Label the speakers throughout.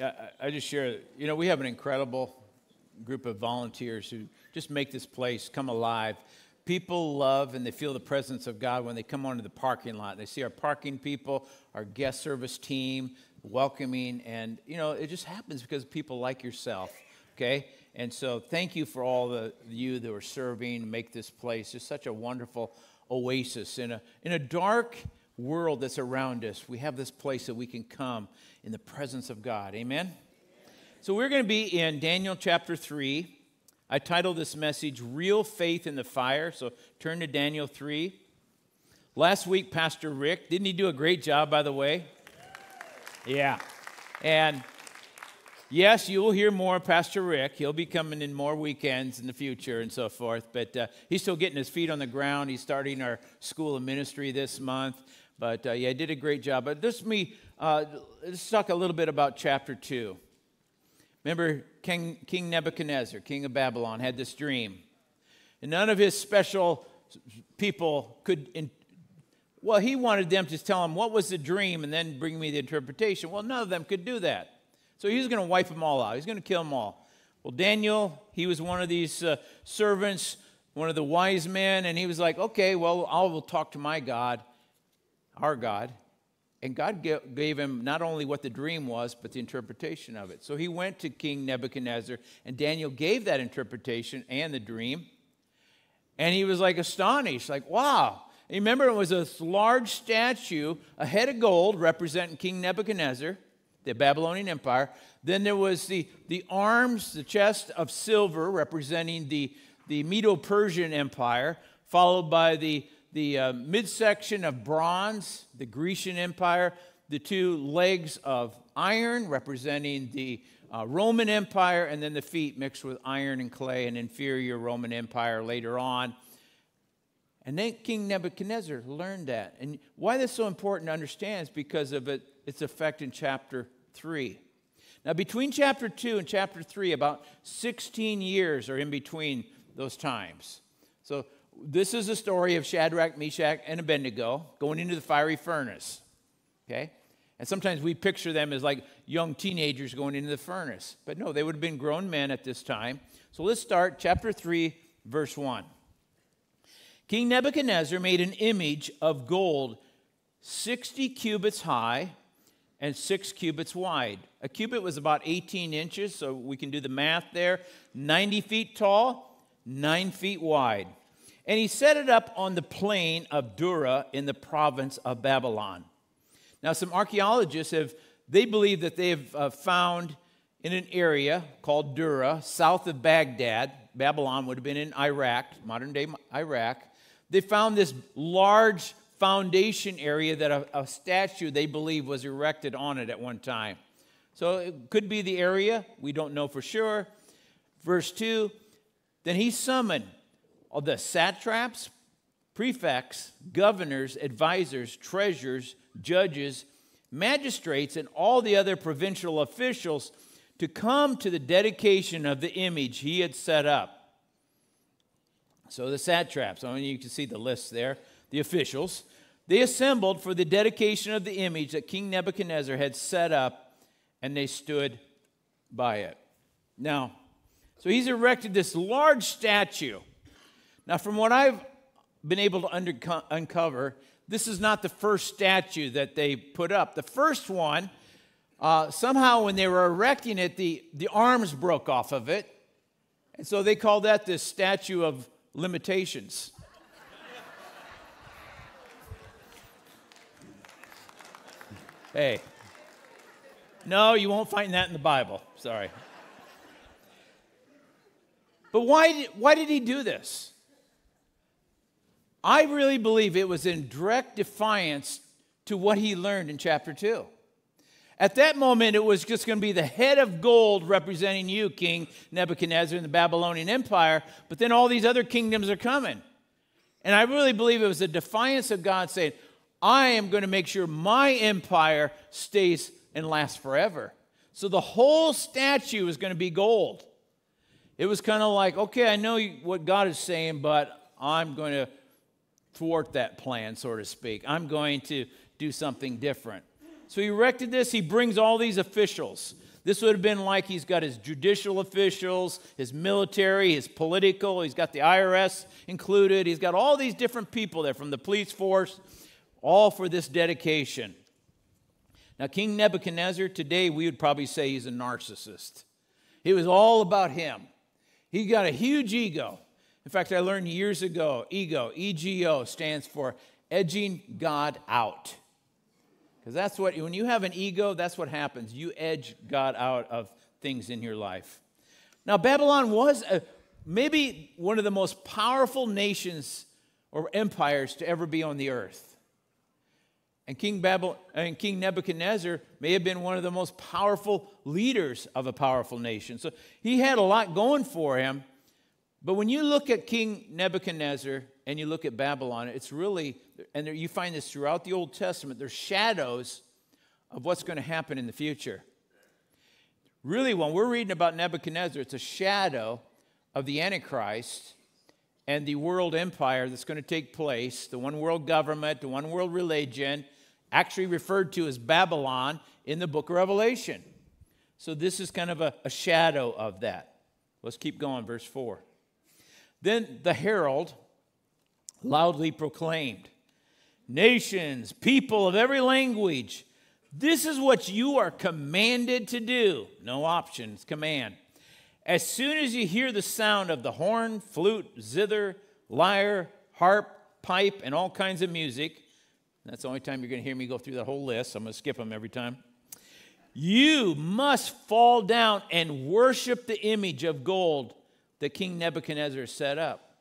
Speaker 1: I I just share, you know, we have an incredible group of volunteers who just make this place come alive. People love and they feel the presence of God when they come onto the parking lot. They see our parking people, our guest service team, welcoming, and, you know, it just happens because people like yourself, okay? And so thank you for all the you that are serving, make this place just such a wonderful oasis in a, in a dark world that's around us. We have this place that we can come in the presence of God. Amen? So we're going to be in Daniel chapter 3. I titled this message Real Faith in the Fire. So turn to Daniel 3. Last week, Pastor Rick, didn't he do a great job, by the way? Yeah. And yes, you will hear more Pastor Rick. He'll be coming in more weekends in the future and so forth. But uh, he's still getting his feet on the ground. He's starting our school of ministry this month. But uh, yeah, I did a great job. But this me, uh, let's talk a little bit about chapter 2. Remember, King, King Nebuchadnezzar, king of Babylon, had this dream. And none of his special people could, in, well, he wanted them to tell him what was the dream and then bring me the interpretation. Well, none of them could do that. So he was going to wipe them all out, he's going to kill them all. Well, Daniel, he was one of these uh, servants, one of the wise men, and he was like, okay, well, I will talk to my God, our God, and God gave him not only what the dream was, but the interpretation of it. So he went to King Nebuchadnezzar, and Daniel gave that interpretation and the dream. And he was like astonished, like, wow. And remember, it was a large statue, a head of gold representing King Nebuchadnezzar, the Babylonian Empire. Then there was the, the arms, the chest of silver representing the, the Medo Persian Empire, followed by the the uh, midsection of bronze, the Grecian Empire, the two legs of iron representing the uh, Roman Empire, and then the feet mixed with iron and clay, an inferior Roman Empire later on. And then King Nebuchadnezzar learned that. And why that's so important to understand is because of it, its effect in chapter 3. Now, between chapter 2 and chapter 3, about 16 years are in between those times. So this is the story of Shadrach, Meshach, and Abednego going into the fiery furnace. Okay? And sometimes we picture them as like young teenagers going into the furnace. But no, they would have been grown men at this time. So let's start chapter 3, verse 1. King Nebuchadnezzar made an image of gold 60 cubits high and 6 cubits wide. A cubit was about 18 inches, so we can do the math there. 90 feet tall, 9 feet wide. And he set it up on the plain of Dura in the province of Babylon. Now, some archaeologists have, they believe that they have uh, found in an area called Dura, south of Baghdad, Babylon would have been in Iraq, modern day Iraq. They found this large foundation area that a, a statue they believe was erected on it at one time. So it could be the area, we don't know for sure. Verse 2 Then he summoned the satraps, prefects, governors, advisors, treasurers, judges, magistrates, and all the other provincial officials to come to the dedication of the image he had set up. So the satraps, I mean, you can see the list there, the officials, they assembled for the dedication of the image that King Nebuchadnezzar had set up, and they stood by it. Now, so he's erected this large statue now, from what I've been able to uncover, this is not the first statue that they put up. The first one, uh, somehow when they were erecting it, the, the arms broke off of it. And so they called that the statue of limitations. hey. No, you won't find that in the Bible. Sorry. But why why did he do this? I really believe it was in direct defiance to what he learned in chapter 2. At that moment, it was just going to be the head of gold representing you, King Nebuchadnezzar, in the Babylonian Empire, but then all these other kingdoms are coming. And I really believe it was a defiance of God saying, I am going to make sure my empire stays and lasts forever. So the whole statue is going to be gold. It was kind of like, okay, I know what God is saying, but I'm going to thwart that plan, so to speak. I'm going to do something different. So he erected this. He brings all these officials. This would have been like he's got his judicial officials, his military, his political, he's got the IRS included, he's got all these different people there from the police force, all for this dedication. Now, King Nebuchadnezzar, today we would probably say he's a narcissist. It was all about him. He got a huge ego. In fact, I learned years ago ego, EGO, stands for edging God out. Because that's what, when you have an ego, that's what happens. You edge God out of things in your life. Now, Babylon was a, maybe one of the most powerful nations or empires to ever be on the earth. And King, Babylon, and King Nebuchadnezzar may have been one of the most powerful leaders of a powerful nation. So he had a lot going for him. But when you look at King Nebuchadnezzar and you look at Babylon, it's really, and you find this throughout the Old Testament, there's shadows of what's going to happen in the future. Really, when we're reading about Nebuchadnezzar, it's a shadow of the Antichrist and the world empire that's going to take place, the one world government, the one world religion, actually referred to as Babylon in the book of Revelation. So this is kind of a, a shadow of that. Let's keep going, verse 4. Then the herald loudly proclaimed, Nations, people of every language, this is what you are commanded to do. No options, command. As soon as you hear the sound of the horn, flute, zither, lyre, harp, pipe, and all kinds of music, that's the only time you're going to hear me go through the whole list. I'm going to skip them every time. You must fall down and worship the image of gold that King Nebuchadnezzar set up.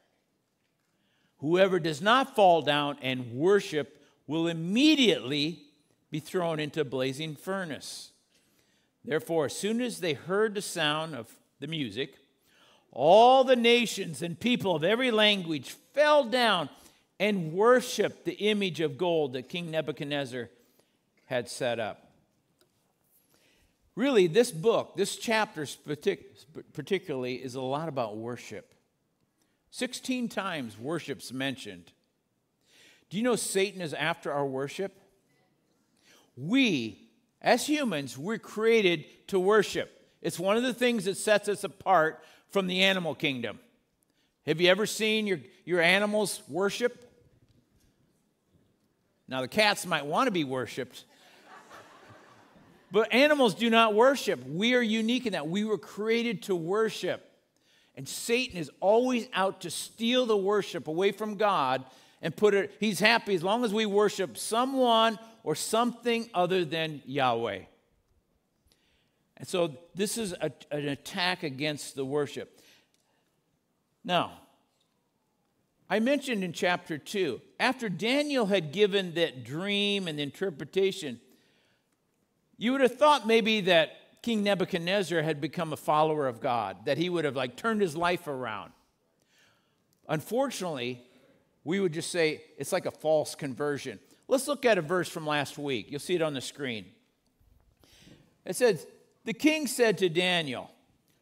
Speaker 1: Whoever does not fall down and worship will immediately be thrown into a blazing furnace. Therefore, as soon as they heard the sound of the music, all the nations and people of every language fell down and worshiped the image of gold that King Nebuchadnezzar had set up. Really, this book, this chapter particularly, is a lot about worship. 16 times worship's mentioned. Do you know Satan is after our worship? We, as humans, we're created to worship. It's one of the things that sets us apart from the animal kingdom. Have you ever seen your, your animals worship? Now, the cats might want to be worshiped, but animals do not worship. We are unique in that. We were created to worship. And Satan is always out to steal the worship away from God and put it, he's happy as long as we worship someone or something other than Yahweh. And so this is a, an attack against the worship. Now, I mentioned in chapter 2, after Daniel had given that dream and the interpretation, you would have thought maybe that King Nebuchadnezzar had become a follower of God, that he would have like turned his life around. Unfortunately, we would just say it's like a false conversion. Let's look at a verse from last week. You'll see it on the screen. It says, The king said to Daniel,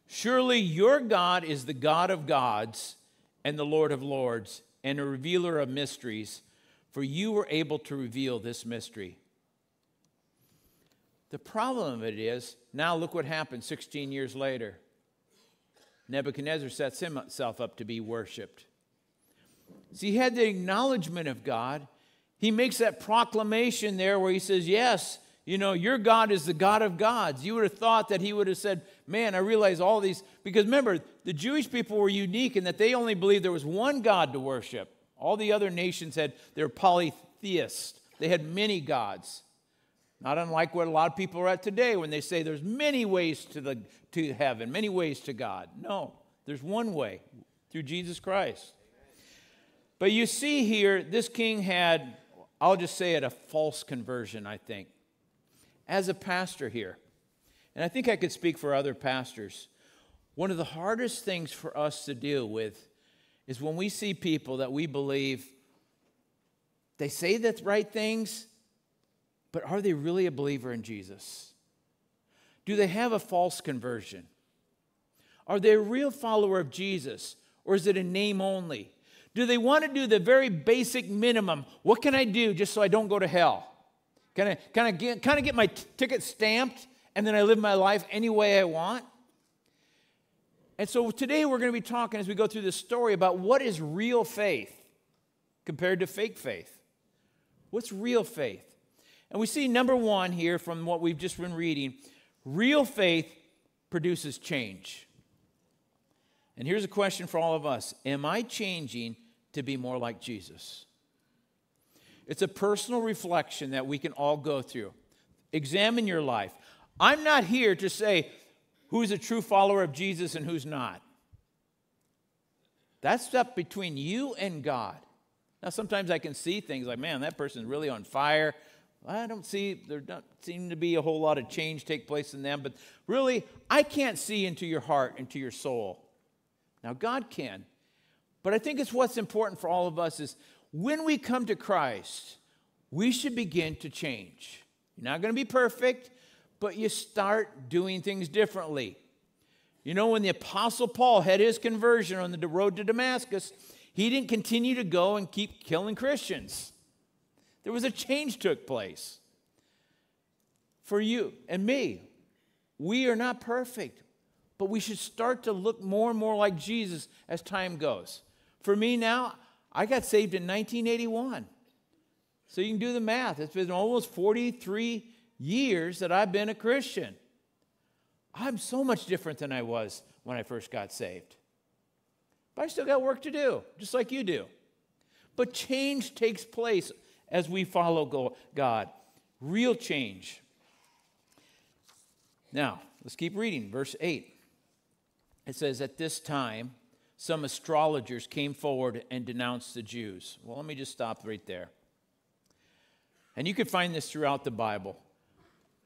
Speaker 1: Surely your God is the God of gods and the Lord of lords and a revealer of mysteries, for you were able to reveal this mystery. The problem of it is, now look what happened 16 years later. Nebuchadnezzar sets himself up to be worshiped. See, he had the acknowledgement of God. He makes that proclamation there where he says, Yes, you know, your God is the God of gods. You would have thought that he would have said, Man, I realize all these. Because remember, the Jewish people were unique in that they only believed there was one God to worship. All the other nations had, they were polytheists, they had many gods. Not unlike what a lot of people are at today when they say there's many ways to, the, to heaven, many ways to God. No, there's one way through Jesus Christ. But you see here, this king had, I'll just say it, a false conversion, I think. As a pastor here, and I think I could speak for other pastors, one of the hardest things for us to deal with is when we see people that we believe they say the right things, but are they really a believer in Jesus? Do they have a false conversion? Are they a real follower of Jesus? Or is it a name only? Do they want to do the very basic minimum? What can I do just so I don't go to hell? Can I, can I get, kind of get my t- ticket stamped and then I live my life any way I want. And so today we're going to be talking as we go through this story about what is real faith compared to fake faith. What's real faith? And we see number one here from what we've just been reading real faith produces change. And here's a question for all of us Am I changing to be more like Jesus? It's a personal reflection that we can all go through. Examine your life. I'm not here to say who's a true follower of Jesus and who's not. That's up between you and God. Now, sometimes I can see things like, man, that person's really on fire. I don't see, there don't seem to be a whole lot of change take place in them, but really, I can't see into your heart, into your soul. Now, God can. But I think it's what's important for all of us is when we come to Christ, we should begin to change. You're not going to be perfect, but you start doing things differently. You know, when the Apostle Paul had his conversion on the road to Damascus, he didn't continue to go and keep killing Christians. There was a change took place. For you and me, we are not perfect, but we should start to look more and more like Jesus as time goes. For me now, I got saved in 1981. So you can do the math. It's been almost 43 years that I've been a Christian. I'm so much different than I was when I first got saved. But I still got work to do, just like you do. But change takes place as we follow God. Real change. Now, let's keep reading. Verse 8. It says, At this time, some astrologers came forward and denounced the Jews. Well, let me just stop right there. And you can find this throughout the Bible.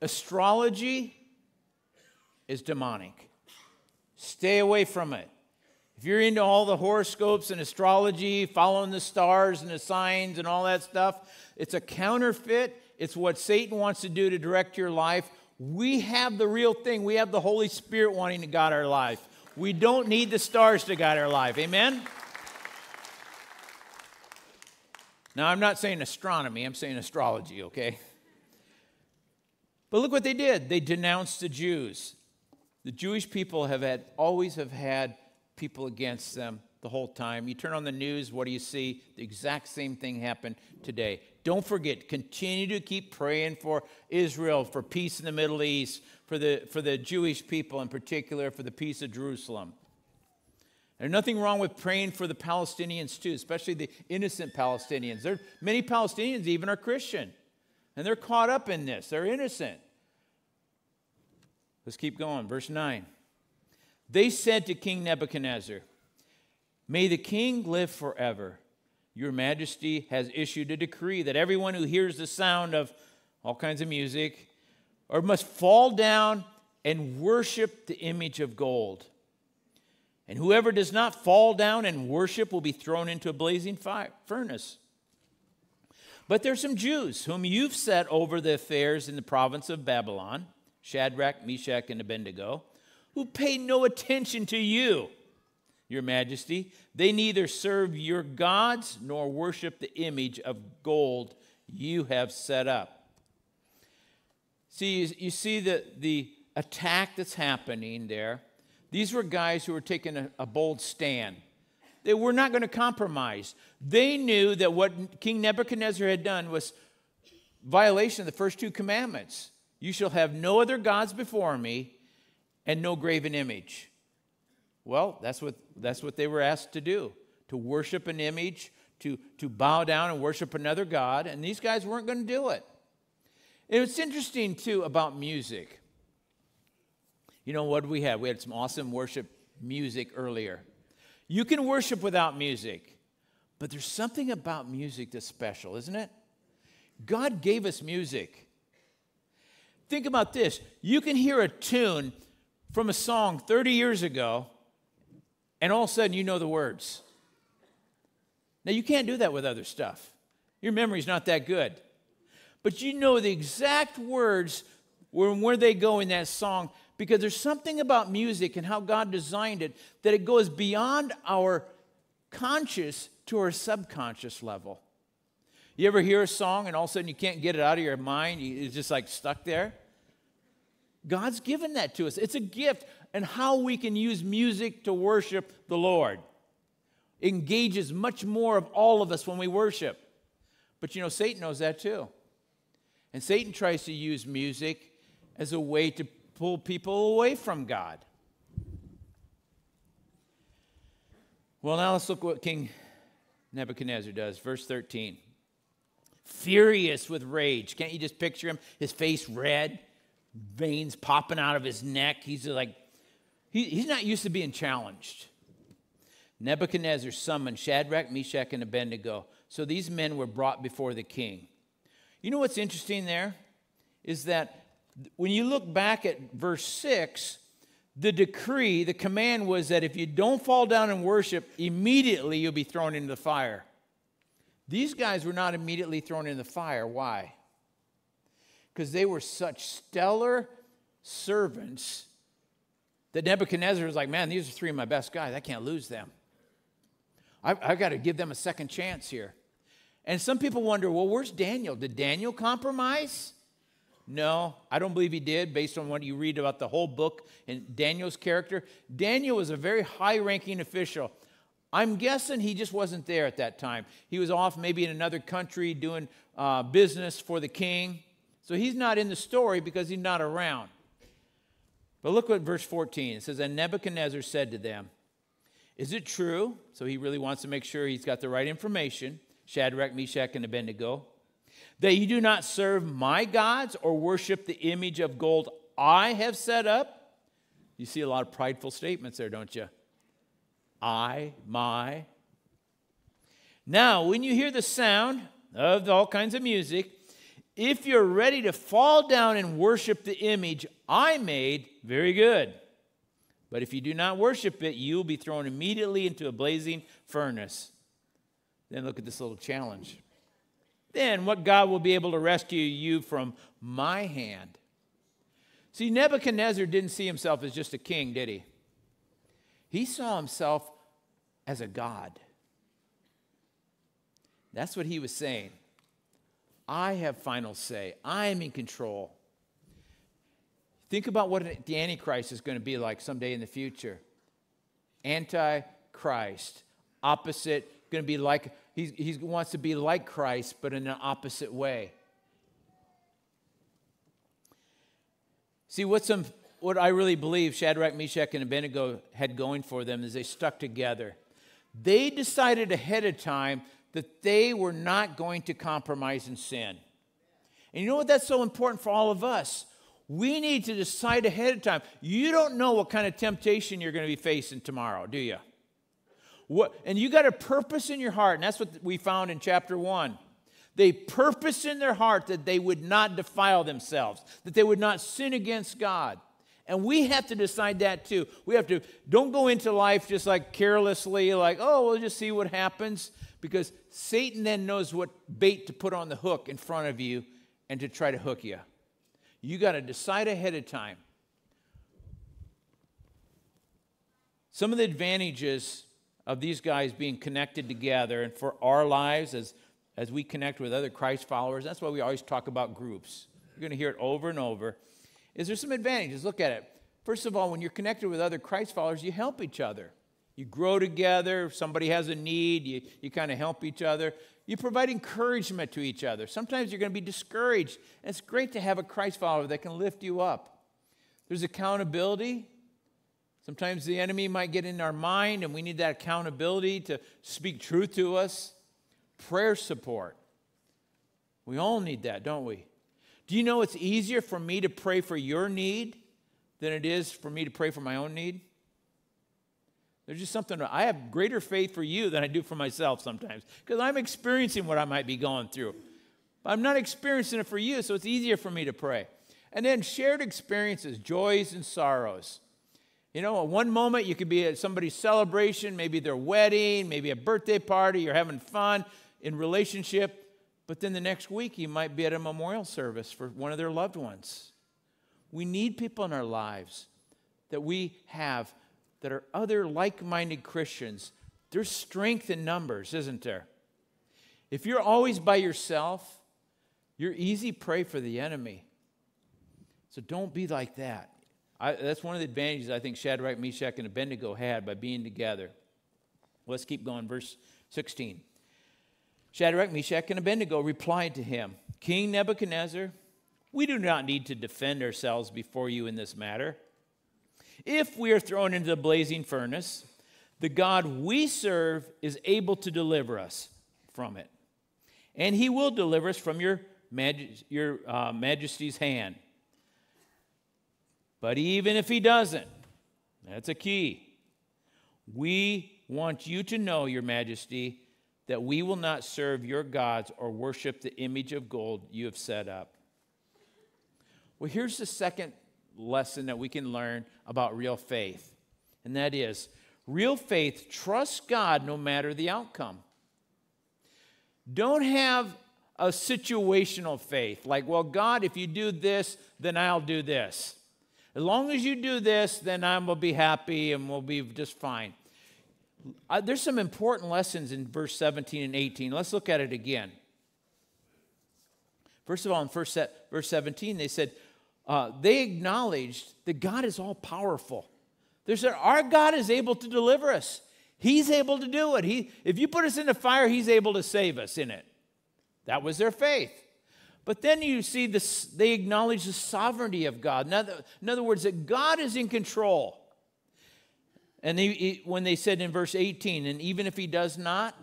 Speaker 1: Astrology is demonic. Stay away from it. If you're into all the horoscopes and astrology, following the stars and the signs and all that stuff, it's a counterfeit. It's what Satan wants to do to direct your life. We have the real thing. We have the Holy Spirit wanting to guide our life. We don't need the stars to guide our life. Amen? Now, I'm not saying astronomy, I'm saying astrology, okay? But look what they did. They denounced the Jews. The Jewish people have had always have had people against them the whole time. You turn on the news, what do you see? The exact same thing happened today. Don't forget, continue to keep praying for Israel, for peace in the Middle East, for the, for the Jewish people in particular, for the peace of Jerusalem. There's nothing wrong with praying for the Palestinians too, especially the innocent Palestinians. There, many Palestinians even are Christian, and they're caught up in this. They're innocent. Let's keep going. Verse 9. They said to King Nebuchadnezzar, May the king live forever. Your majesty has issued a decree that everyone who hears the sound of all kinds of music or must fall down and worship the image of gold. And whoever does not fall down and worship will be thrown into a blazing fire, furnace. But there's some Jews whom you've set over the affairs in the province of Babylon Shadrach, Meshach, and Abednego who pay no attention to you, your majesty. They neither serve your gods nor worship the image of gold you have set up. See, you see the, the attack that's happening there. These were guys who were taking a, a bold stand. They were not going to compromise. They knew that what King Nebuchadnezzar had done was violation of the first two commandments. You shall have no other gods before me, and no graven image. Well, that's what, that's what they were asked to do to worship an image, to, to bow down and worship another God, and these guys weren't going to do it. And it's interesting, too, about music. You know what we had? We had some awesome worship music earlier. You can worship without music, but there's something about music that's special, isn't it? God gave us music. Think about this you can hear a tune from a song 30 years ago, and all of a sudden you know the words. Now, you can't do that with other stuff. Your memory's not that good. But you know the exact words where, where they go in that song because there's something about music and how God designed it that it goes beyond our conscious to our subconscious level. You ever hear a song and all of a sudden you can't get it out of your mind? It's just like stuck there? God's given that to us. It's a gift, and how we can use music to worship the Lord engages much more of all of us when we worship. But you know, Satan knows that too. And Satan tries to use music as a way to pull people away from God. Well, now let's look what King Nebuchadnezzar does. Verse 13. Furious with rage. Can't you just picture him? His face red, veins popping out of his neck. He's like, he, he's not used to being challenged. Nebuchadnezzar summoned Shadrach, Meshach, and Abednego. So these men were brought before the king. You know what's interesting there? Is that when you look back at verse 6, the decree, the command was that if you don't fall down and worship, immediately you'll be thrown into the fire. These guys were not immediately thrown in the fire. Why? Because they were such stellar servants that Nebuchadnezzar was like, man, these are three of my best guys. I can't lose them. I've, I've got to give them a second chance here. And some people wonder, well, where's Daniel? Did Daniel compromise? No, I don't believe he did, based on what you read about the whole book and Daniel's character. Daniel was a very high ranking official. I'm guessing he just wasn't there at that time. He was off maybe in another country doing uh, business for the king. So he's not in the story because he's not around. But look what verse 14 it says, And Nebuchadnezzar said to them, Is it true? So he really wants to make sure he's got the right information Shadrach, Meshach, and Abednego that you do not serve my gods or worship the image of gold I have set up. You see a lot of prideful statements there, don't you? I, my. Now, when you hear the sound of all kinds of music, if you're ready to fall down and worship the image I made, very good. But if you do not worship it, you will be thrown immediately into a blazing furnace. Then look at this little challenge then what God will be able to rescue you from my hand. See, Nebuchadnezzar didn't see himself as just a king, did he? He saw himself as a God. That's what he was saying. I have final say. I am in control. Think about what the Antichrist is going to be like someday in the future. Antichrist, opposite, going to be like he, he wants to be like Christ, but in an opposite way. See, what's some, what I really believe Shadrach, Meshach, and Abednego had going for them is they stuck together. They decided ahead of time that they were not going to compromise in sin. And you know what? That's so important for all of us. We need to decide ahead of time. You don't know what kind of temptation you're going to be facing tomorrow, do you? What, and you got a purpose in your heart, and that's what we found in chapter one. They purpose in their heart that they would not defile themselves, that they would not sin against God. And we have to decide that too. We have to, don't go into life just like carelessly, like, oh, we'll just see what happens, because Satan then knows what bait to put on the hook in front of you and to try to hook you. You got to decide ahead of time. Some of the advantages of these guys being connected together and for our lives as, as we connect with other Christ followers. That's why we always talk about groups. You're going to hear it over and over. Is there some advantages? Look at it. First of all, when you're connected with other Christ followers, you help each other. You grow together. If somebody has a need, you, you kind of help each other. You provide encouragement to each other. Sometimes you're going to be discouraged. And it's great to have a Christ follower that can lift you up. There's accountability. Sometimes the enemy might get in our mind, and we need that accountability to speak truth to us. Prayer support. We all need that, don't we? Do you know it's easier for me to pray for your need than it is for me to pray for my own need? There's just something, I have greater faith for you than I do for myself sometimes because I'm experiencing what I might be going through. But I'm not experiencing it for you, so it's easier for me to pray. And then shared experiences, joys and sorrows. You know, at one moment you could be at somebody's celebration, maybe their wedding, maybe a birthday party, you're having fun in relationship, but then the next week you might be at a memorial service for one of their loved ones. We need people in our lives that we have that are other like minded Christians. There's strength in numbers, isn't there? If you're always by yourself, you're easy prey for the enemy. So don't be like that. I, that's one of the advantages I think Shadrach, Meshach, and Abednego had by being together. Let's keep going. Verse 16. Shadrach, Meshach, and Abednego replied to him King Nebuchadnezzar, we do not need to defend ourselves before you in this matter. If we are thrown into the blazing furnace, the God we serve is able to deliver us from it. And he will deliver us from your, maj- your uh, majesty's hand. But even if he doesn't, that's a key. We want you to know, Your Majesty, that we will not serve your gods or worship the image of gold you have set up. Well, here's the second lesson that we can learn about real faith, and that is real faith trusts God no matter the outcome. Don't have a situational faith, like, well, God, if you do this, then I'll do this. As long as you do this, then I will be happy and we'll be just fine. Uh, there's some important lessons in verse 17 and 18. Let's look at it again. First of all, in first verse 17, they said, uh, they acknowledged that God is all powerful. They said, Our God is able to deliver us. He's able to do it. He, if you put us in the fire, He's able to save us in it. That was their faith. But then you see this, they acknowledge the sovereignty of God. In other, in other words, that God is in control. And they, when they said in verse 18, and even if he does not,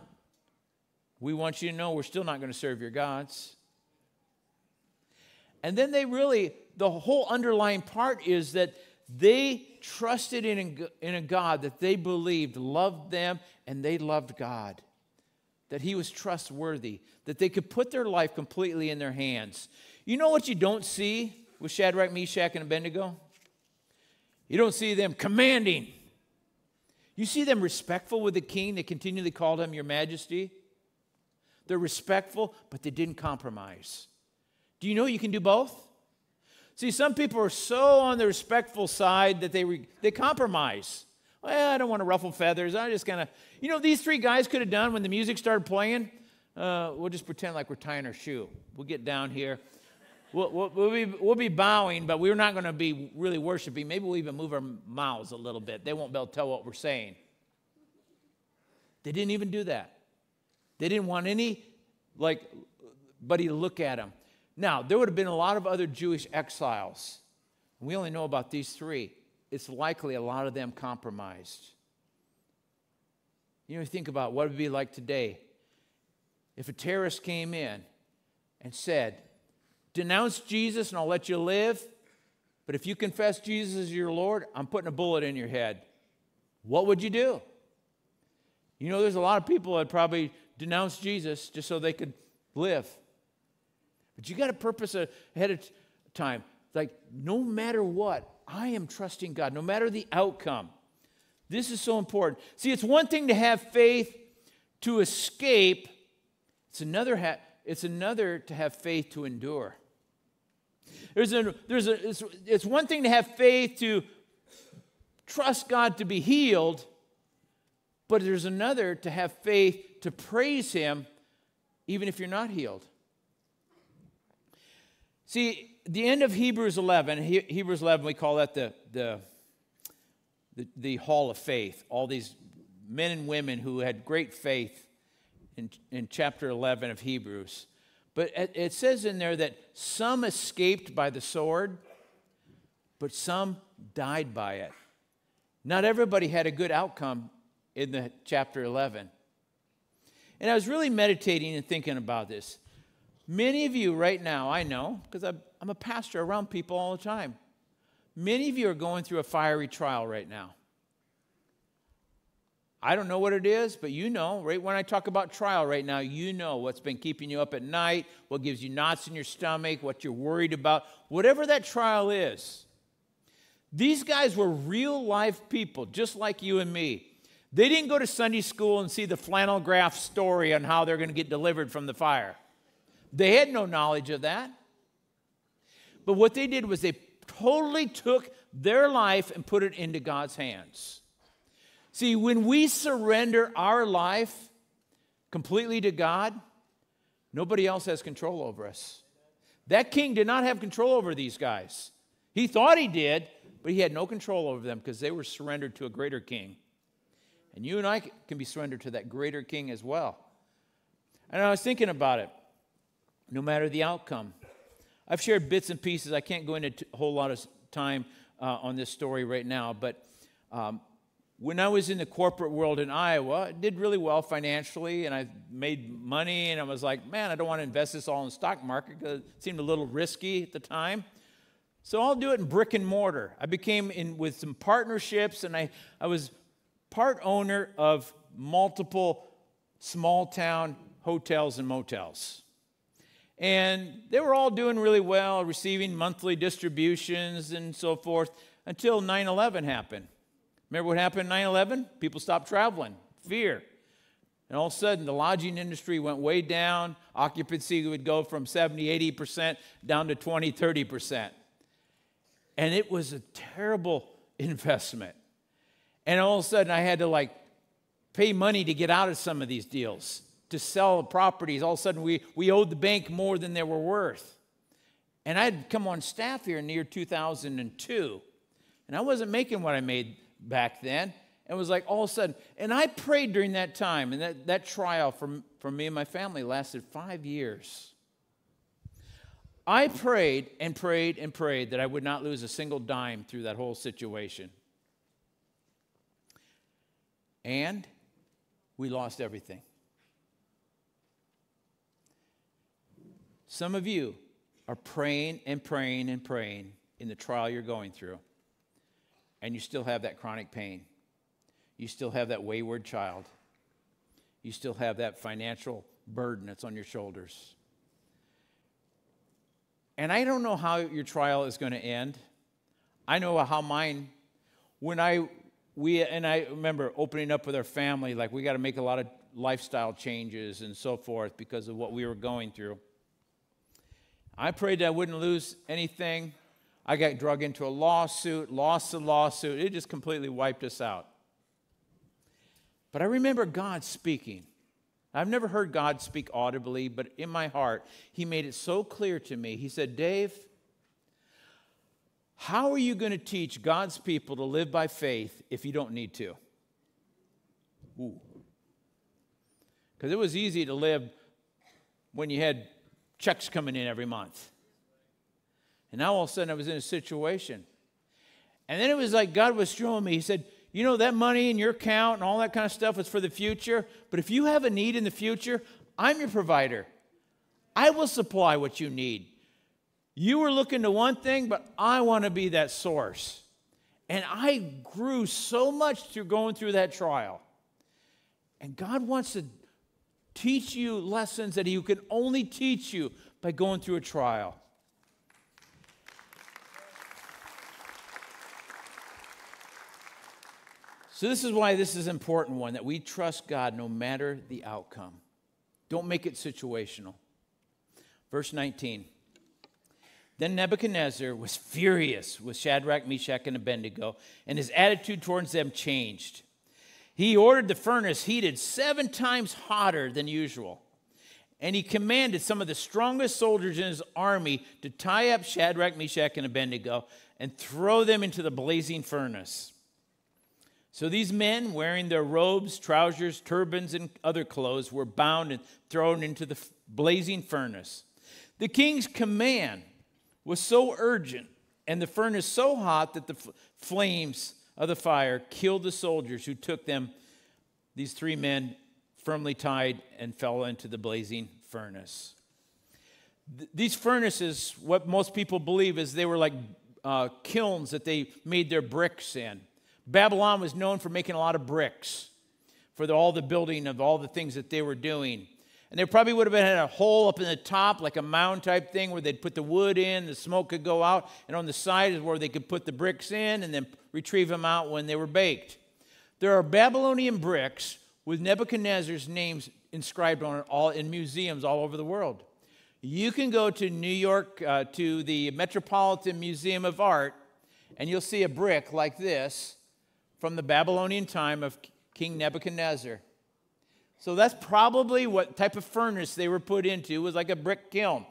Speaker 1: we want you to know we're still not going to serve your gods. And then they really, the whole underlying part is that they trusted in a, in a God that they believed loved them and they loved God. That he was trustworthy, that they could put their life completely in their hands. You know what you don't see with Shadrach, Meshach, and Abednego? You don't see them commanding you see them respectful with the king. They continually called him your majesty. They're respectful, but they didn't compromise. Do you know you can do both? See, some people are so on the respectful side that they, re- they compromise. Well, I don't want to ruffle feathers. I just kind of, you know, these three guys could have done when the music started playing. Uh, we'll just pretend like we're tying our shoe. We'll get down here. We'll, we'll, we'll, be, we'll be bowing, but we're not going to be really worshiping. Maybe we'll even move our mouths a little bit. They won't be able to tell what we're saying. They didn't even do that. They didn't want any, like, buddy to look at them. Now, there would have been a lot of other Jewish exiles. We only know about these three. It's likely a lot of them compromised. You know, think about what it would be like today if a terrorist came in and said, Denounce Jesus and I'll let you live. But if you confess Jesus as your Lord, I'm putting a bullet in your head. What would you do? You know, there's a lot of people that probably denounce Jesus just so they could live. But you got a purpose ahead of time. Like, no matter what, I am trusting God, no matter the outcome. This is so important. See, it's one thing to have faith to escape, it's another, ha- it's another to have faith to endure. There's a, there's a, it's, it's one thing to have faith to trust God to be healed, but there's another to have faith to praise Him even if you're not healed. See, the end of Hebrews 11, Hebrews 11, we call that the, the, the, the hall of faith. All these men and women who had great faith in, in chapter 11 of Hebrews. But it says in there that some escaped by the sword, but some died by it. Not everybody had a good outcome in the chapter 11. And I was really meditating and thinking about this. Many of you right now, I know, because I'm a pastor around people all the time. Many of you are going through a fiery trial right now. I don't know what it is, but you know, right when I talk about trial right now, you know what's been keeping you up at night, what gives you knots in your stomach, what you're worried about, whatever that trial is. These guys were real life people, just like you and me. They didn't go to Sunday school and see the flannel graph story on how they're going to get delivered from the fire. They had no knowledge of that. But what they did was they totally took their life and put it into God's hands. See, when we surrender our life completely to God, nobody else has control over us. That king did not have control over these guys. He thought he did, but he had no control over them because they were surrendered to a greater king. And you and I can be surrendered to that greater king as well. And I was thinking about it, no matter the outcome. I've shared bits and pieces. I can't go into a whole lot of time uh, on this story right now, but um, when I was in the corporate world in Iowa, I did really well financially and I made money and I was like, man, I don't want to invest this all in the stock market because it seemed a little risky at the time. So I'll do it in brick and mortar. I became in with some partnerships and I, I was part owner of multiple small town hotels and motels. And they were all doing really well, receiving monthly distributions and so forth until 9 11 happened. Remember what happened 9 11? People stopped traveling, fear. And all of a sudden, the lodging industry went way down. Occupancy would go from 70, 80% down to 20, 30%. And it was a terrible investment. And all of a sudden, I had to like pay money to get out of some of these deals, to sell properties. All of a sudden, we, we owed the bank more than they were worth. And I'd come on staff here in the year 2002, and I wasn't making what I made back then. And It was like all of a sudden, and I prayed during that time, and that, that trial for, for me and my family lasted five years. I prayed and prayed and prayed that I would not lose a single dime through that whole situation. And we lost everything. Some of you are praying and praying and praying in the trial you're going through and you still have that chronic pain. You still have that wayward child. You still have that financial burden that's on your shoulders. And I don't know how your trial is going to end. I know how mine, when I, we, and I remember opening up with our family, like we got to make a lot of lifestyle changes and so forth because of what we were going through. I prayed that I wouldn't lose anything. I got drug into a lawsuit, lost the lawsuit. It just completely wiped us out. But I remember God speaking. I've never heard God speak audibly, but in my heart, He made it so clear to me. He said, Dave, how are you going to teach God's people to live by faith if you don't need to? Ooh. Because it was easy to live when you had checks coming in every month. And now all of a sudden I was in a situation. And then it was like God was showing me, He said, You know, that money in your account and all that kind of stuff is for the future. But if you have a need in the future, I'm your provider. I will supply what you need. You were looking to one thing, but I want to be that source. And I grew so much through going through that trial. And God wants to teach you lessons that He can only teach you by going through a trial. So, this is why this is an important one that we trust God no matter the outcome. Don't make it situational. Verse 19. Then Nebuchadnezzar was furious with Shadrach, Meshach, and Abednego, and his attitude towards them changed. He ordered the furnace heated seven times hotter than usual. And he commanded some of the strongest soldiers in his army to tie up Shadrach, Meshach, and Abednego and throw them into the blazing furnace. So these men, wearing their robes, trousers, turbans, and other clothes, were bound and thrown into the blazing furnace. The king's command was so urgent and the furnace so hot that the flames of the fire killed the soldiers who took them, these three men, firmly tied and fell into the blazing furnace. Th- these furnaces, what most people believe is they were like uh, kilns that they made their bricks in. Babylon was known for making a lot of bricks for the, all the building of all the things that they were doing. And there probably would have had a hole up in the top, like a mound type thing, where they'd put the wood in, the smoke could go out, and on the side is where they could put the bricks in and then retrieve them out when they were baked. There are Babylonian bricks with Nebuchadnezzar's names inscribed on it all in museums all over the world. You can go to New York uh, to the Metropolitan Museum of Art, and you'll see a brick like this from the Babylonian time of King Nebuchadnezzar. So that's probably what type of furnace they were put into was like a brick kiln.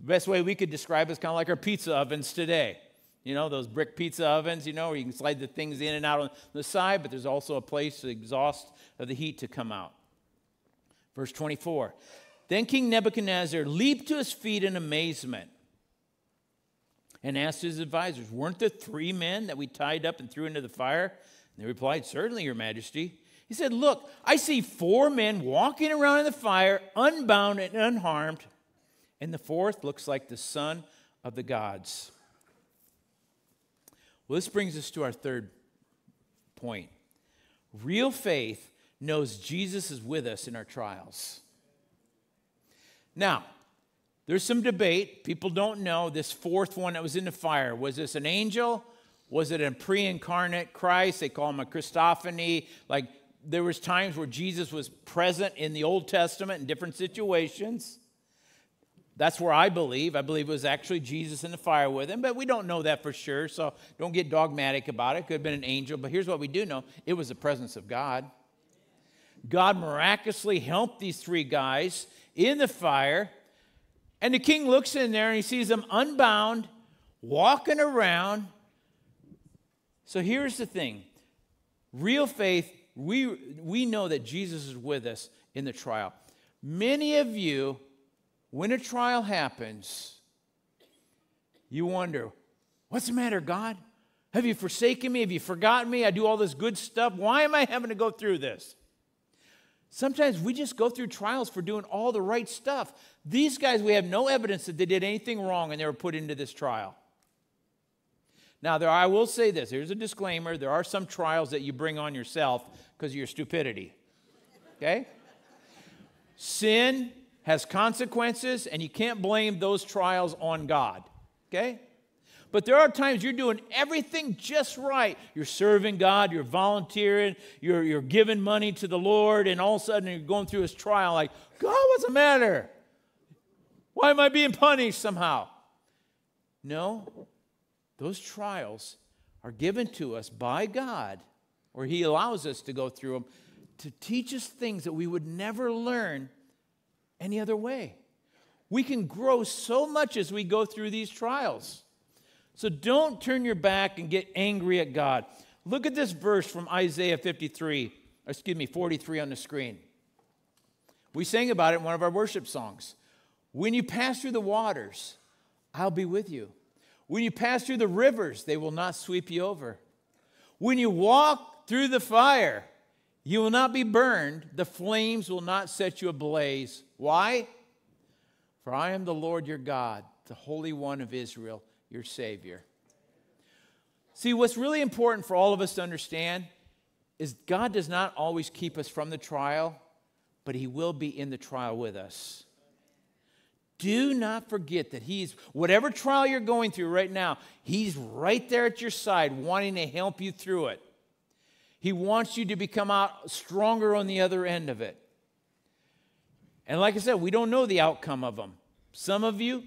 Speaker 1: The best way we could describe it is kind of like our pizza ovens today. You know, those brick pizza ovens, you know, where you can slide the things in and out on the side, but there's also a place the exhaust of the heat to come out. Verse 24. Then King Nebuchadnezzar leaped to his feet in amazement and asked his advisors, Weren't there three men that we tied up and threw into the fire? And they replied, Certainly, Your Majesty. He said, Look, I see four men walking around in the fire, unbound and unharmed, and the fourth looks like the son of the gods. Well, this brings us to our third point. Real faith knows Jesus is with us in our trials. Now, there's some debate. People don't know this fourth one that was in the fire. Was this an angel? Was it a pre incarnate Christ? They call him a Christophany. Like there was times where Jesus was present in the Old Testament in different situations. That's where I believe. I believe it was actually Jesus in the fire with him, but we don't know that for sure, so don't get dogmatic about it. Could have been an angel, but here's what we do know it was the presence of God. God miraculously helped these three guys in the fire, and the king looks in there and he sees them unbound, walking around. So here's the thing real faith, we, we know that Jesus is with us in the trial. Many of you when a trial happens, you wonder, what's the matter, God? Have you forsaken me? Have you forgotten me? I do all this good stuff. Why am I having to go through this? Sometimes we just go through trials for doing all the right stuff. These guys, we have no evidence that they did anything wrong and they were put into this trial. Now, there, I will say this here's a disclaimer there are some trials that you bring on yourself because of your stupidity. Okay? Sin has consequences, and you can't blame those trials on God. Okay? But there are times you're doing everything just right. You're serving God, you're volunteering, you're, you're giving money to the Lord, and all of a sudden you're going through this trial like, God, what's the matter? Why am I being punished somehow? No, those trials are given to us by God, or He allows us to go through them to teach us things that we would never learn any other way. We can grow so much as we go through these trials. So don't turn your back and get angry at God. Look at this verse from Isaiah 53, excuse me, 43 on the screen. We sang about it in one of our worship songs. When you pass through the waters, I'll be with you. When you pass through the rivers, they will not sweep you over. When you walk through the fire, you will not be burned, the flames will not set you ablaze. Why? For I am the Lord your God, the Holy One of Israel, your Savior. See, what's really important for all of us to understand is God does not always keep us from the trial, but He will be in the trial with us. Do not forget that He's, whatever trial you're going through right now, He's right there at your side, wanting to help you through it. He wants you to become out stronger on the other end of it. And like I said, we don't know the outcome of them. Some of you,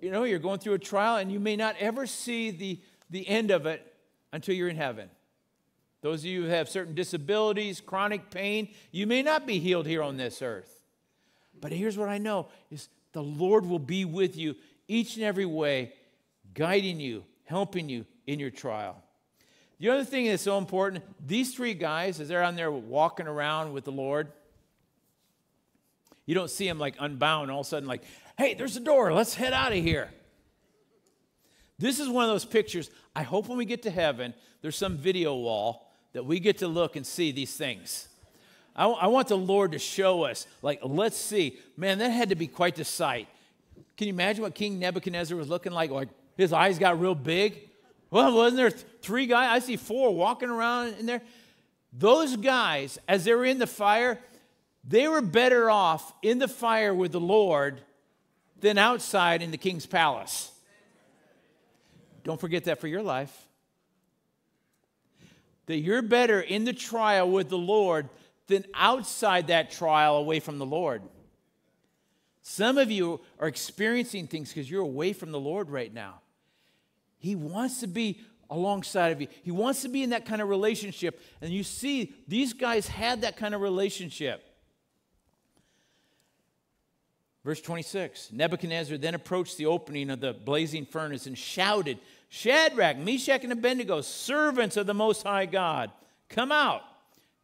Speaker 1: you know, you're going through a trial and you may not ever see the, the end of it until you're in heaven. Those of you who have certain disabilities, chronic pain, you may not be healed here on this earth. But here's what I know is the Lord will be with you each and every way, guiding you, helping you in your trial. The other thing that's so important these three guys, as they're on there walking around with the Lord, you don't see them like unbound, all of a sudden, like, hey, there's a door, let's head out of here. This is one of those pictures. I hope when we get to heaven, there's some video wall that we get to look and see these things. I, I want the Lord to show us, like, let's see. Man, that had to be quite the sight. Can you imagine what King Nebuchadnezzar was looking like? Like, his eyes got real big. Well, wasn't there three guys? I see four walking around in there. Those guys, as they were in the fire, they were better off in the fire with the Lord than outside in the king's palace. Don't forget that for your life. That you're better in the trial with the Lord than outside that trial away from the Lord. Some of you are experiencing things because you're away from the Lord right now. He wants to be alongside of you. He wants to be in that kind of relationship. And you see, these guys had that kind of relationship. Verse 26 Nebuchadnezzar then approached the opening of the blazing furnace and shouted, Shadrach, Meshach, and Abednego, servants of the Most High God, come out.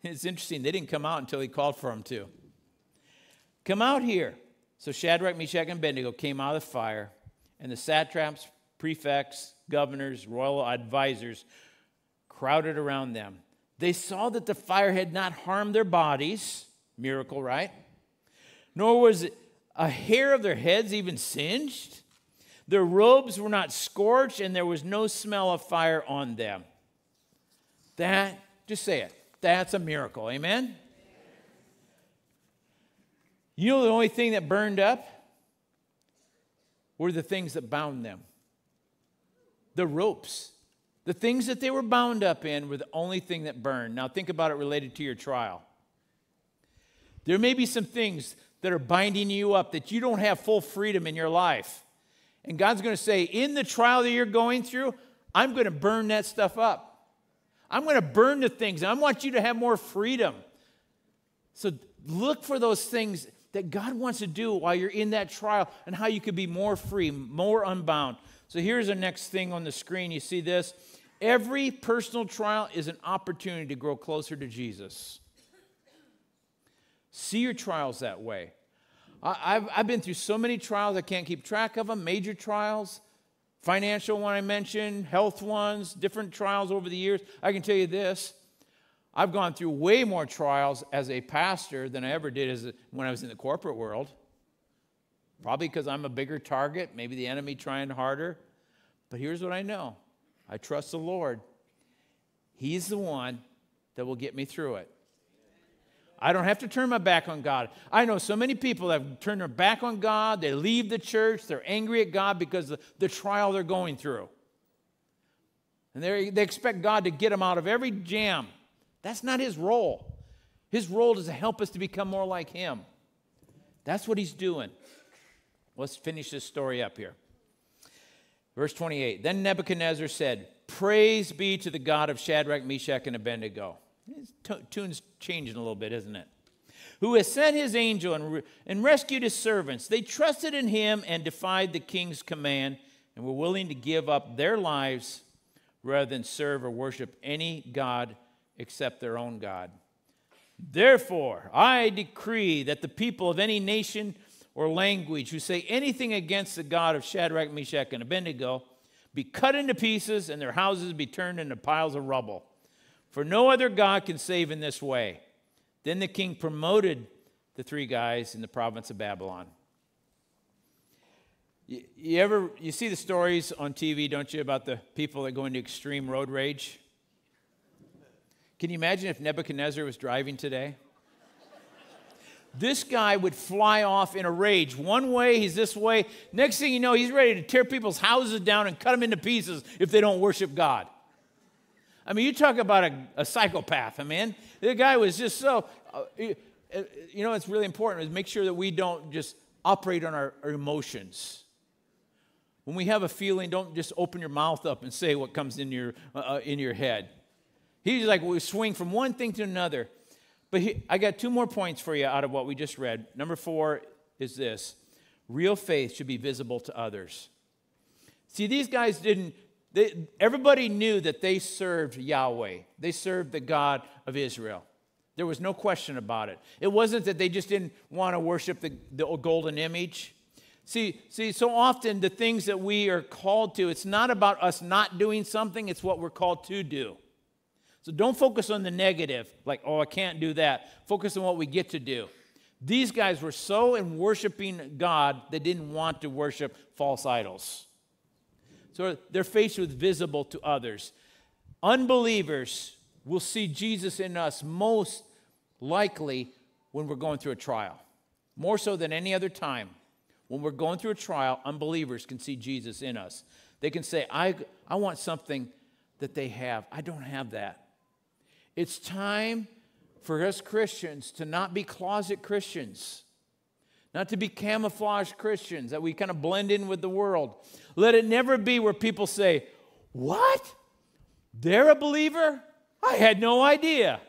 Speaker 1: It's interesting, they didn't come out until he called for them to. Come out here. So Shadrach, Meshach, and Abednego came out of the fire, and the satraps, prefects, governors, royal advisors crowded around them. They saw that the fire had not harmed their bodies, miracle, right? Nor was a hair of their heads even singed. Their robes were not scorched, and there was no smell of fire on them. That, just say it, that's a miracle. Amen? You know, the only thing that burned up were the things that bound them the ropes. The things that they were bound up in were the only thing that burned. Now, think about it related to your trial. There may be some things that are binding you up that you don't have full freedom in your life. And God's going to say, in the trial that you're going through, I'm going to burn that stuff up. I'm going to burn the things. I want you to have more freedom. So look for those things that God wants to do while you're in that trial and how you could be more free, more unbound. So here's the next thing on the screen. You see this? Every personal trial is an opportunity to grow closer to Jesus. See your trials that way. I've, I've been through so many trials, I can't keep track of them, major trials, financial one I mentioned, health ones, different trials over the years. I can tell you this I've gone through way more trials as a pastor than I ever did as a, when I was in the corporate world. Probably because I'm a bigger target, maybe the enemy trying harder. But here's what I know I trust the Lord. He's the one that will get me through it. I don't have to turn my back on God. I know so many people have turned their back on God, they leave the church, they're angry at God because of the trial they're going through. And they expect God to get them out of every jam. That's not His role. His role is to help us to become more like Him. That's what He's doing. Let's finish this story up here. Verse 28 Then Nebuchadnezzar said, Praise be to the God of Shadrach, Meshach, and Abednego. His tune's changing a little bit, isn't it? Who has sent his angel and, re- and rescued his servants. They trusted in him and defied the king's command and were willing to give up their lives rather than serve or worship any God except their own God. Therefore, I decree that the people of any nation or language who say anything against the God of Shadrach, Meshach, and Abednego be cut into pieces and their houses be turned into piles of rubble. For no other God can save in this way. Then the king promoted the three guys in the province of Babylon. You, you ever you see the stories on TV, don't you, about the people that go into extreme road rage? Can you imagine if Nebuchadnezzar was driving today? This guy would fly off in a rage. One way, he's this way. Next thing you know, he's ready to tear people's houses down and cut them into pieces if they don't worship God. I mean, you talk about a, a psychopath. I mean, the guy was just so, uh, you know, it's really important is make sure that we don't just operate on our, our emotions. When we have a feeling, don't just open your mouth up and say what comes in your, uh, uh in your head. He's like, we swing from one thing to another. But he, I got two more points for you out of what we just read. Number four is this real faith should be visible to others. See, these guys didn't, they, everybody knew that they served Yahweh, they served the God of Israel. There was no question about it. It wasn't that they just didn't want to worship the, the golden image. See, see, so often the things that we are called to, it's not about us not doing something, it's what we're called to do. So don't focus on the negative, like, oh, I can't do that. Focus on what we get to do. These guys were so in worshiping God, they didn't want to worship false idols. So their faith was visible to others. Unbelievers will see Jesus in us most likely when we're going through a trial, more so than any other time. When we're going through a trial, unbelievers can see Jesus in us. They can say, I, I want something that they have. I don't have that. It's time for us Christians to not be closet Christians, not to be camouflage Christians, that we kind of blend in with the world. Let it never be where people say, What? They're a believer? I had no idea.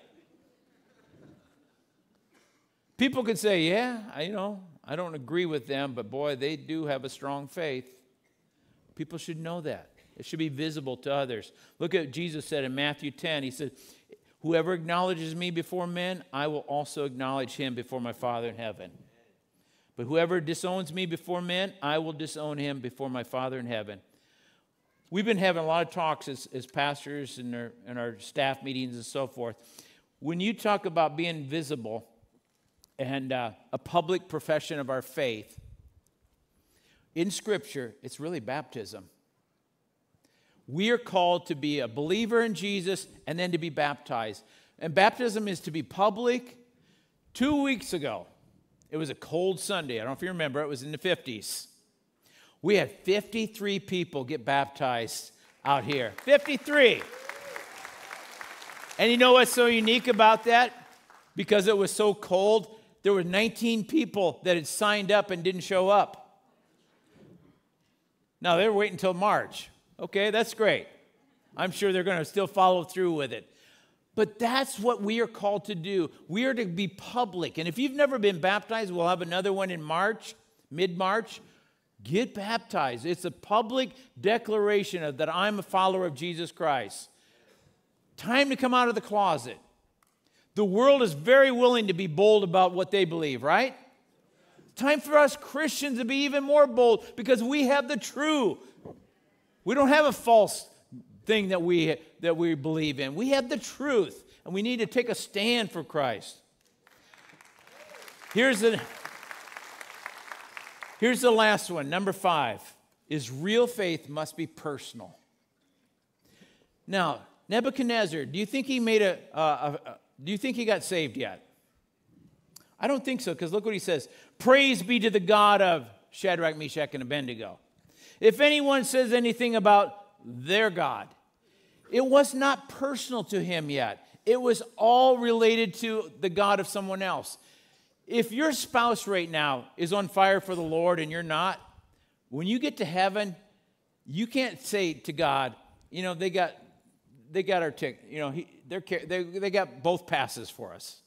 Speaker 1: People could say, Yeah, I, you know, I don't agree with them, but boy, they do have a strong faith. People should know that. It should be visible to others. Look at what Jesus said in Matthew 10. He said, Whoever acknowledges me before men, I will also acknowledge him before my Father in heaven. But whoever disowns me before men, I will disown him before my Father in heaven. We've been having a lot of talks as, as pastors and our, and our staff meetings and so forth. When you talk about being visible and uh, a public profession of our faith, in Scripture, it's really baptism. We are called to be a believer in Jesus and then to be baptized. And baptism is to be public. Two weeks ago, it was a cold Sunday. I don't know if you remember, it was in the 50s. We had 53 people get baptized out here. 53. And you know what's so unique about that? Because it was so cold, there were 19 people that had signed up and didn't show up. Now, they're waiting until March. Okay, that's great. I'm sure they're going to still follow through with it. But that's what we are called to do. We are to be public. And if you've never been baptized, we'll have another one in March, mid March. Get baptized. It's a public declaration of that I'm a follower of Jesus Christ. Time to come out of the closet. The world is very willing to be bold about what they believe, right? Time for us Christians to be even more bold because we have the true. We don't have a false thing that we, that we believe in. We have the truth, and we need to take a stand for Christ. Here's the, here's the last one, number five, is real faith must be personal. Now, Nebuchadnezzar, do you think he made a, a, a do you think he got saved yet? I don't think so, because look what he says. Praise be to the God of Shadrach, Meshach, and Abednego. If anyone says anything about their God. It was not personal to him yet, it was all related to the God of someone else. If your spouse right now is on fire for the Lord and you're not, when you get to heaven, you can't say to God, you know, they got they got our ticket. you know, he, they're, they, they got both passes for us.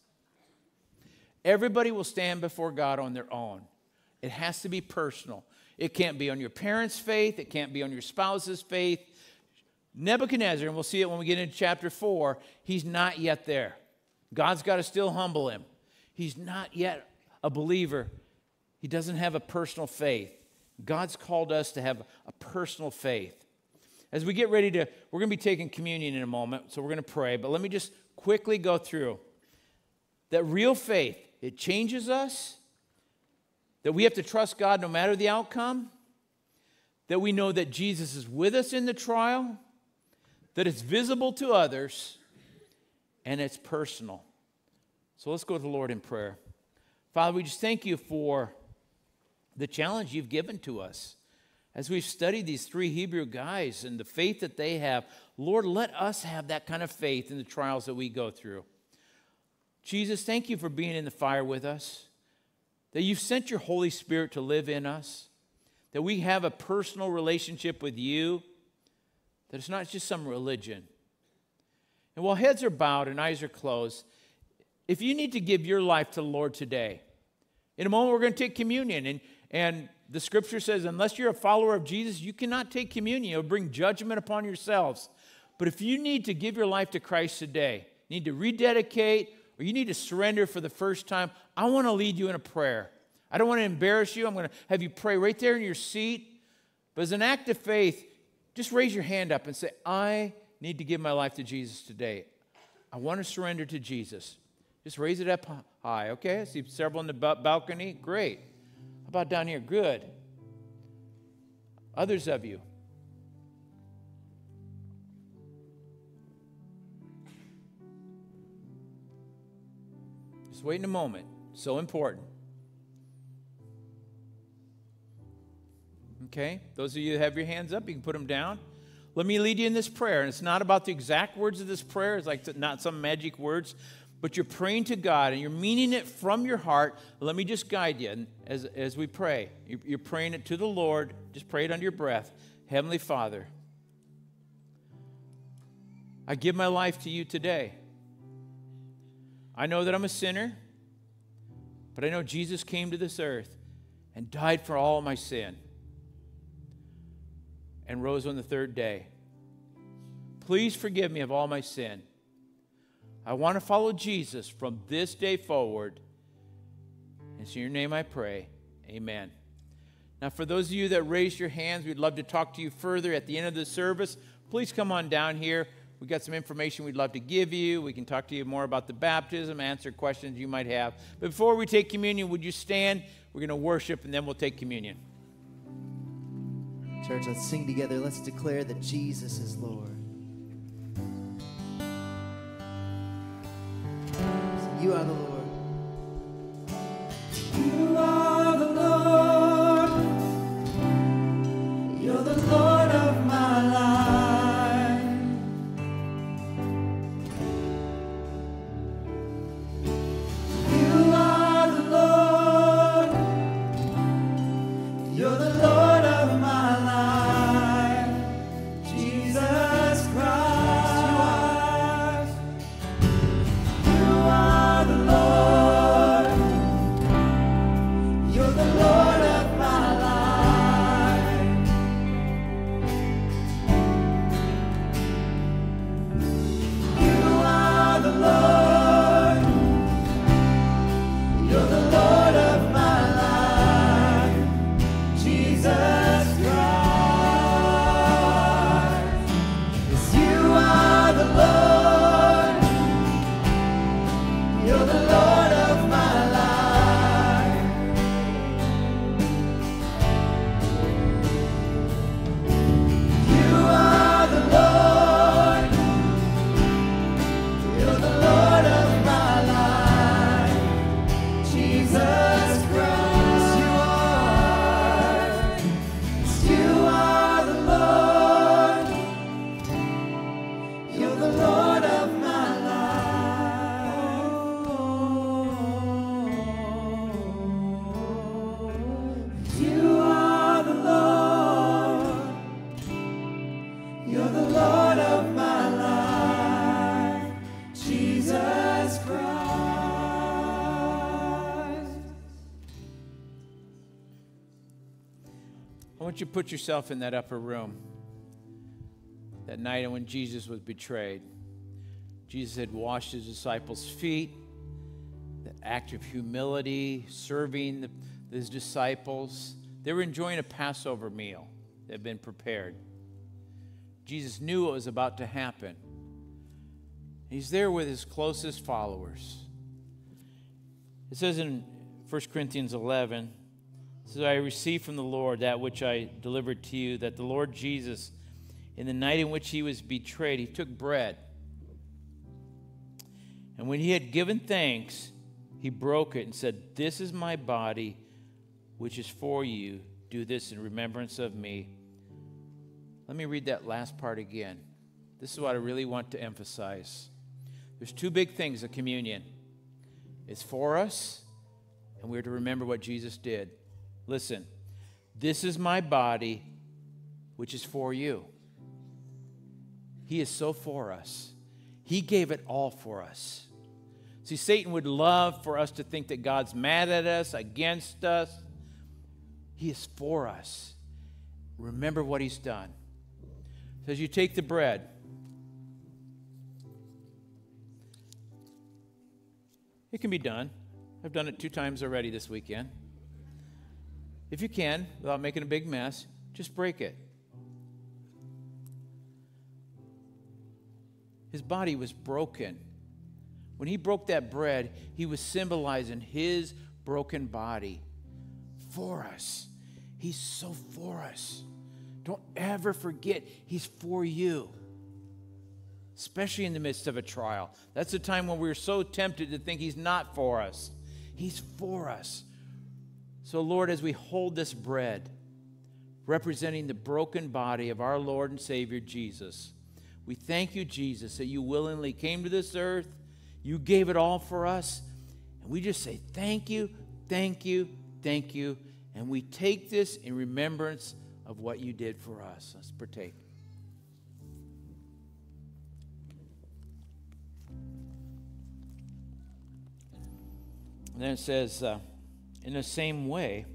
Speaker 1: Everybody will stand before God on their own. It has to be personal. It can't be on your parents' faith, it can't be on your spouse's faith. Nebuchadnezzar, and we'll see it when we get into chapter 4, he's not yet there. God's got to still humble him. He's not yet a believer. He doesn't have a personal faith. God's called us to have a personal faith. As we get ready to, we're going to be taking communion in a moment, so we're going to pray, but let me just quickly go through that real faith, it changes us, that we have to trust God no matter the outcome, that we know that Jesus is with us in the trial, that it's visible to others, and it's personal. So let's go to the Lord in prayer. Father, we just thank you for the challenge you've given to us. As we've studied these three Hebrew guys and the faith that they have, Lord, let us have that kind of faith in the trials that we go through. Jesus, thank you for being in the fire with us that you've sent your Holy Spirit to live in us, that we have a personal relationship with you, that it's not just some religion. And while heads are bowed and eyes are closed, if you need to give your life to the Lord today, in a moment we're going to take communion. And, and the scripture says, unless you're a follower of Jesus, you cannot take communion. It'll bring judgment upon yourselves. But if you need to give your life to Christ today, need to rededicate or you need to surrender for the first time, I want to lead you in a prayer. I don't want to embarrass you. I'm going to have you pray right there in your seat. But as an act of faith, just raise your hand up and say, I need to give my life to Jesus today. I want to surrender to Jesus. Just raise it up high, okay? I see several in the balcony. Great. How about down here? Good. Others of you. Wait in a moment. So important. Okay? Those of you that have your hands up, you can put them down. Let me lead you in this prayer. And it's not about the exact words of this prayer, it's like not some magic words, but you're praying to God and you're meaning it from your heart. Let me just guide you as, as we pray. You're praying it to the Lord. Just pray it under your breath. Heavenly Father, I give my life to you today. I know that I'm a sinner, but I know Jesus came to this earth and died for all my sin. and rose on the third day. Please forgive me of all my sin. I want to follow Jesus from this day forward. It's in your name I pray. Amen. Now, for those of you that raised your hands, we'd love to talk to you further at the end of the service. Please come on down here. We've got some information we'd love to give you. We can talk to you more about the baptism, answer questions you might have. But before we take communion, would you stand? We're going to worship and then we'll take communion.
Speaker 2: Church, let's sing together. Let's declare that Jesus is Lord. You are the Lord.
Speaker 3: You are the Lord. You're the Lord
Speaker 1: I want you to put yourself in that upper room that night when Jesus was betrayed. Jesus had washed his disciples' feet, the act of humility, serving the, his disciples. They were enjoying a Passover meal that had been prepared. Jesus knew what was about to happen. He's there with his closest followers. It says in 1 Corinthians 11, it says, I received from the Lord that which I delivered to you, that the Lord Jesus, in the night in which he was betrayed, he took bread. And when he had given thanks, he broke it and said, This is my body, which is for you. Do this in remembrance of me. Let me read that last part again. This is what I really want to emphasize. There's two big things of communion it's for us, and we're to remember what Jesus did. Listen, this is my body, which is for you. He is so for us. He gave it all for us. See, Satan would love for us to think that God's mad at us, against us. He is for us. Remember what he's done. So as you take the bread, it can be done. I've done it two times already this weekend. If you can, without making a big mess, just break it. His body was broken. When he broke that bread, he was symbolizing his broken body for us. He's so for us. Don't ever forget, he's for you, especially in the midst of a trial. That's the time when we're so tempted to think he's not for us. He's for us. So, Lord, as we hold this bread, representing the broken body of our Lord and Savior Jesus, we thank you, Jesus, that you willingly came to this earth. You gave it all for us. And we just say, thank you, thank you, thank you. And we take this in remembrance of what you did for us. Let's partake. And then it says, uh, in the same way,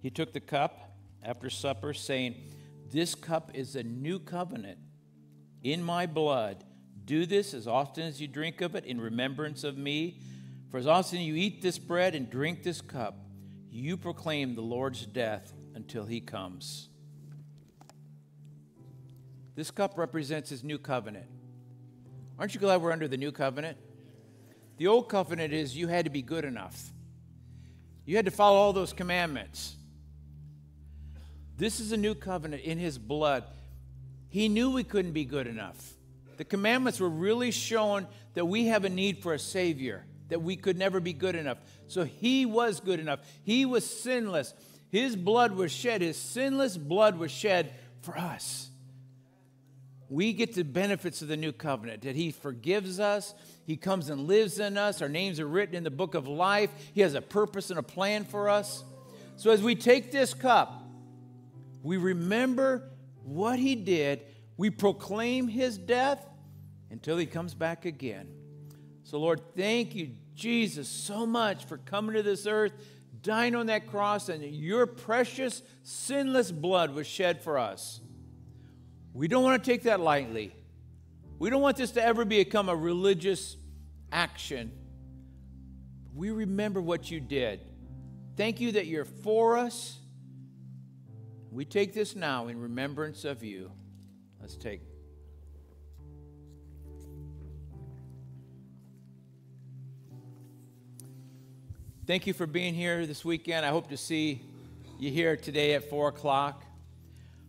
Speaker 1: he took the cup after supper, saying, This cup is a new covenant in my blood. Do this as often as you drink of it in remembrance of me. For as often as you eat this bread and drink this cup, you proclaim the Lord's death until he comes. This cup represents his new covenant. Aren't you glad we're under the new covenant? The old covenant is you had to be good enough, you had to follow all those commandments. This is a new covenant in his blood. He knew we couldn't be good enough. The commandments were really showing that we have a need for a Savior, that we could never be good enough. So he was good enough. He was sinless. His blood was shed, his sinless blood was shed for us. We get the benefits of the new covenant that he forgives us, he comes and lives in us, our names are written in the book of life, he has a purpose and a plan for us. So as we take this cup, we remember what he did, we proclaim his death until he comes back again. So, Lord, thank you, Jesus, so much for coming to this earth, dying on that cross, and your precious, sinless blood was shed for us. We don't want to take that lightly. We don't want this to ever become a religious action. We remember what you did. Thank you that you're for us. We take this now in remembrance of you. Let's take. Thank you for being here this weekend. I hope to see you here today at 4 o'clock.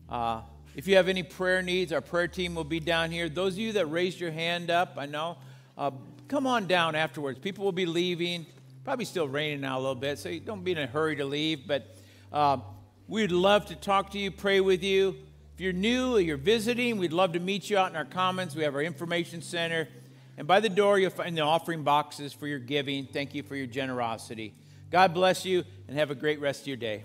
Speaker 1: Uh, if you have any prayer needs, our prayer team will be down here. Those of you that raised your hand up, I know, uh, come on down afterwards. People will be leaving. Probably still raining now a little bit, so don't be in a hurry to leave. But uh, we'd love to talk to you, pray with you. If you're new or you're visiting, we'd love to meet you out in our commons. We have our information center. And by the door, you'll find the offering boxes for your giving. Thank you for your generosity. God bless you and have a great rest of your day.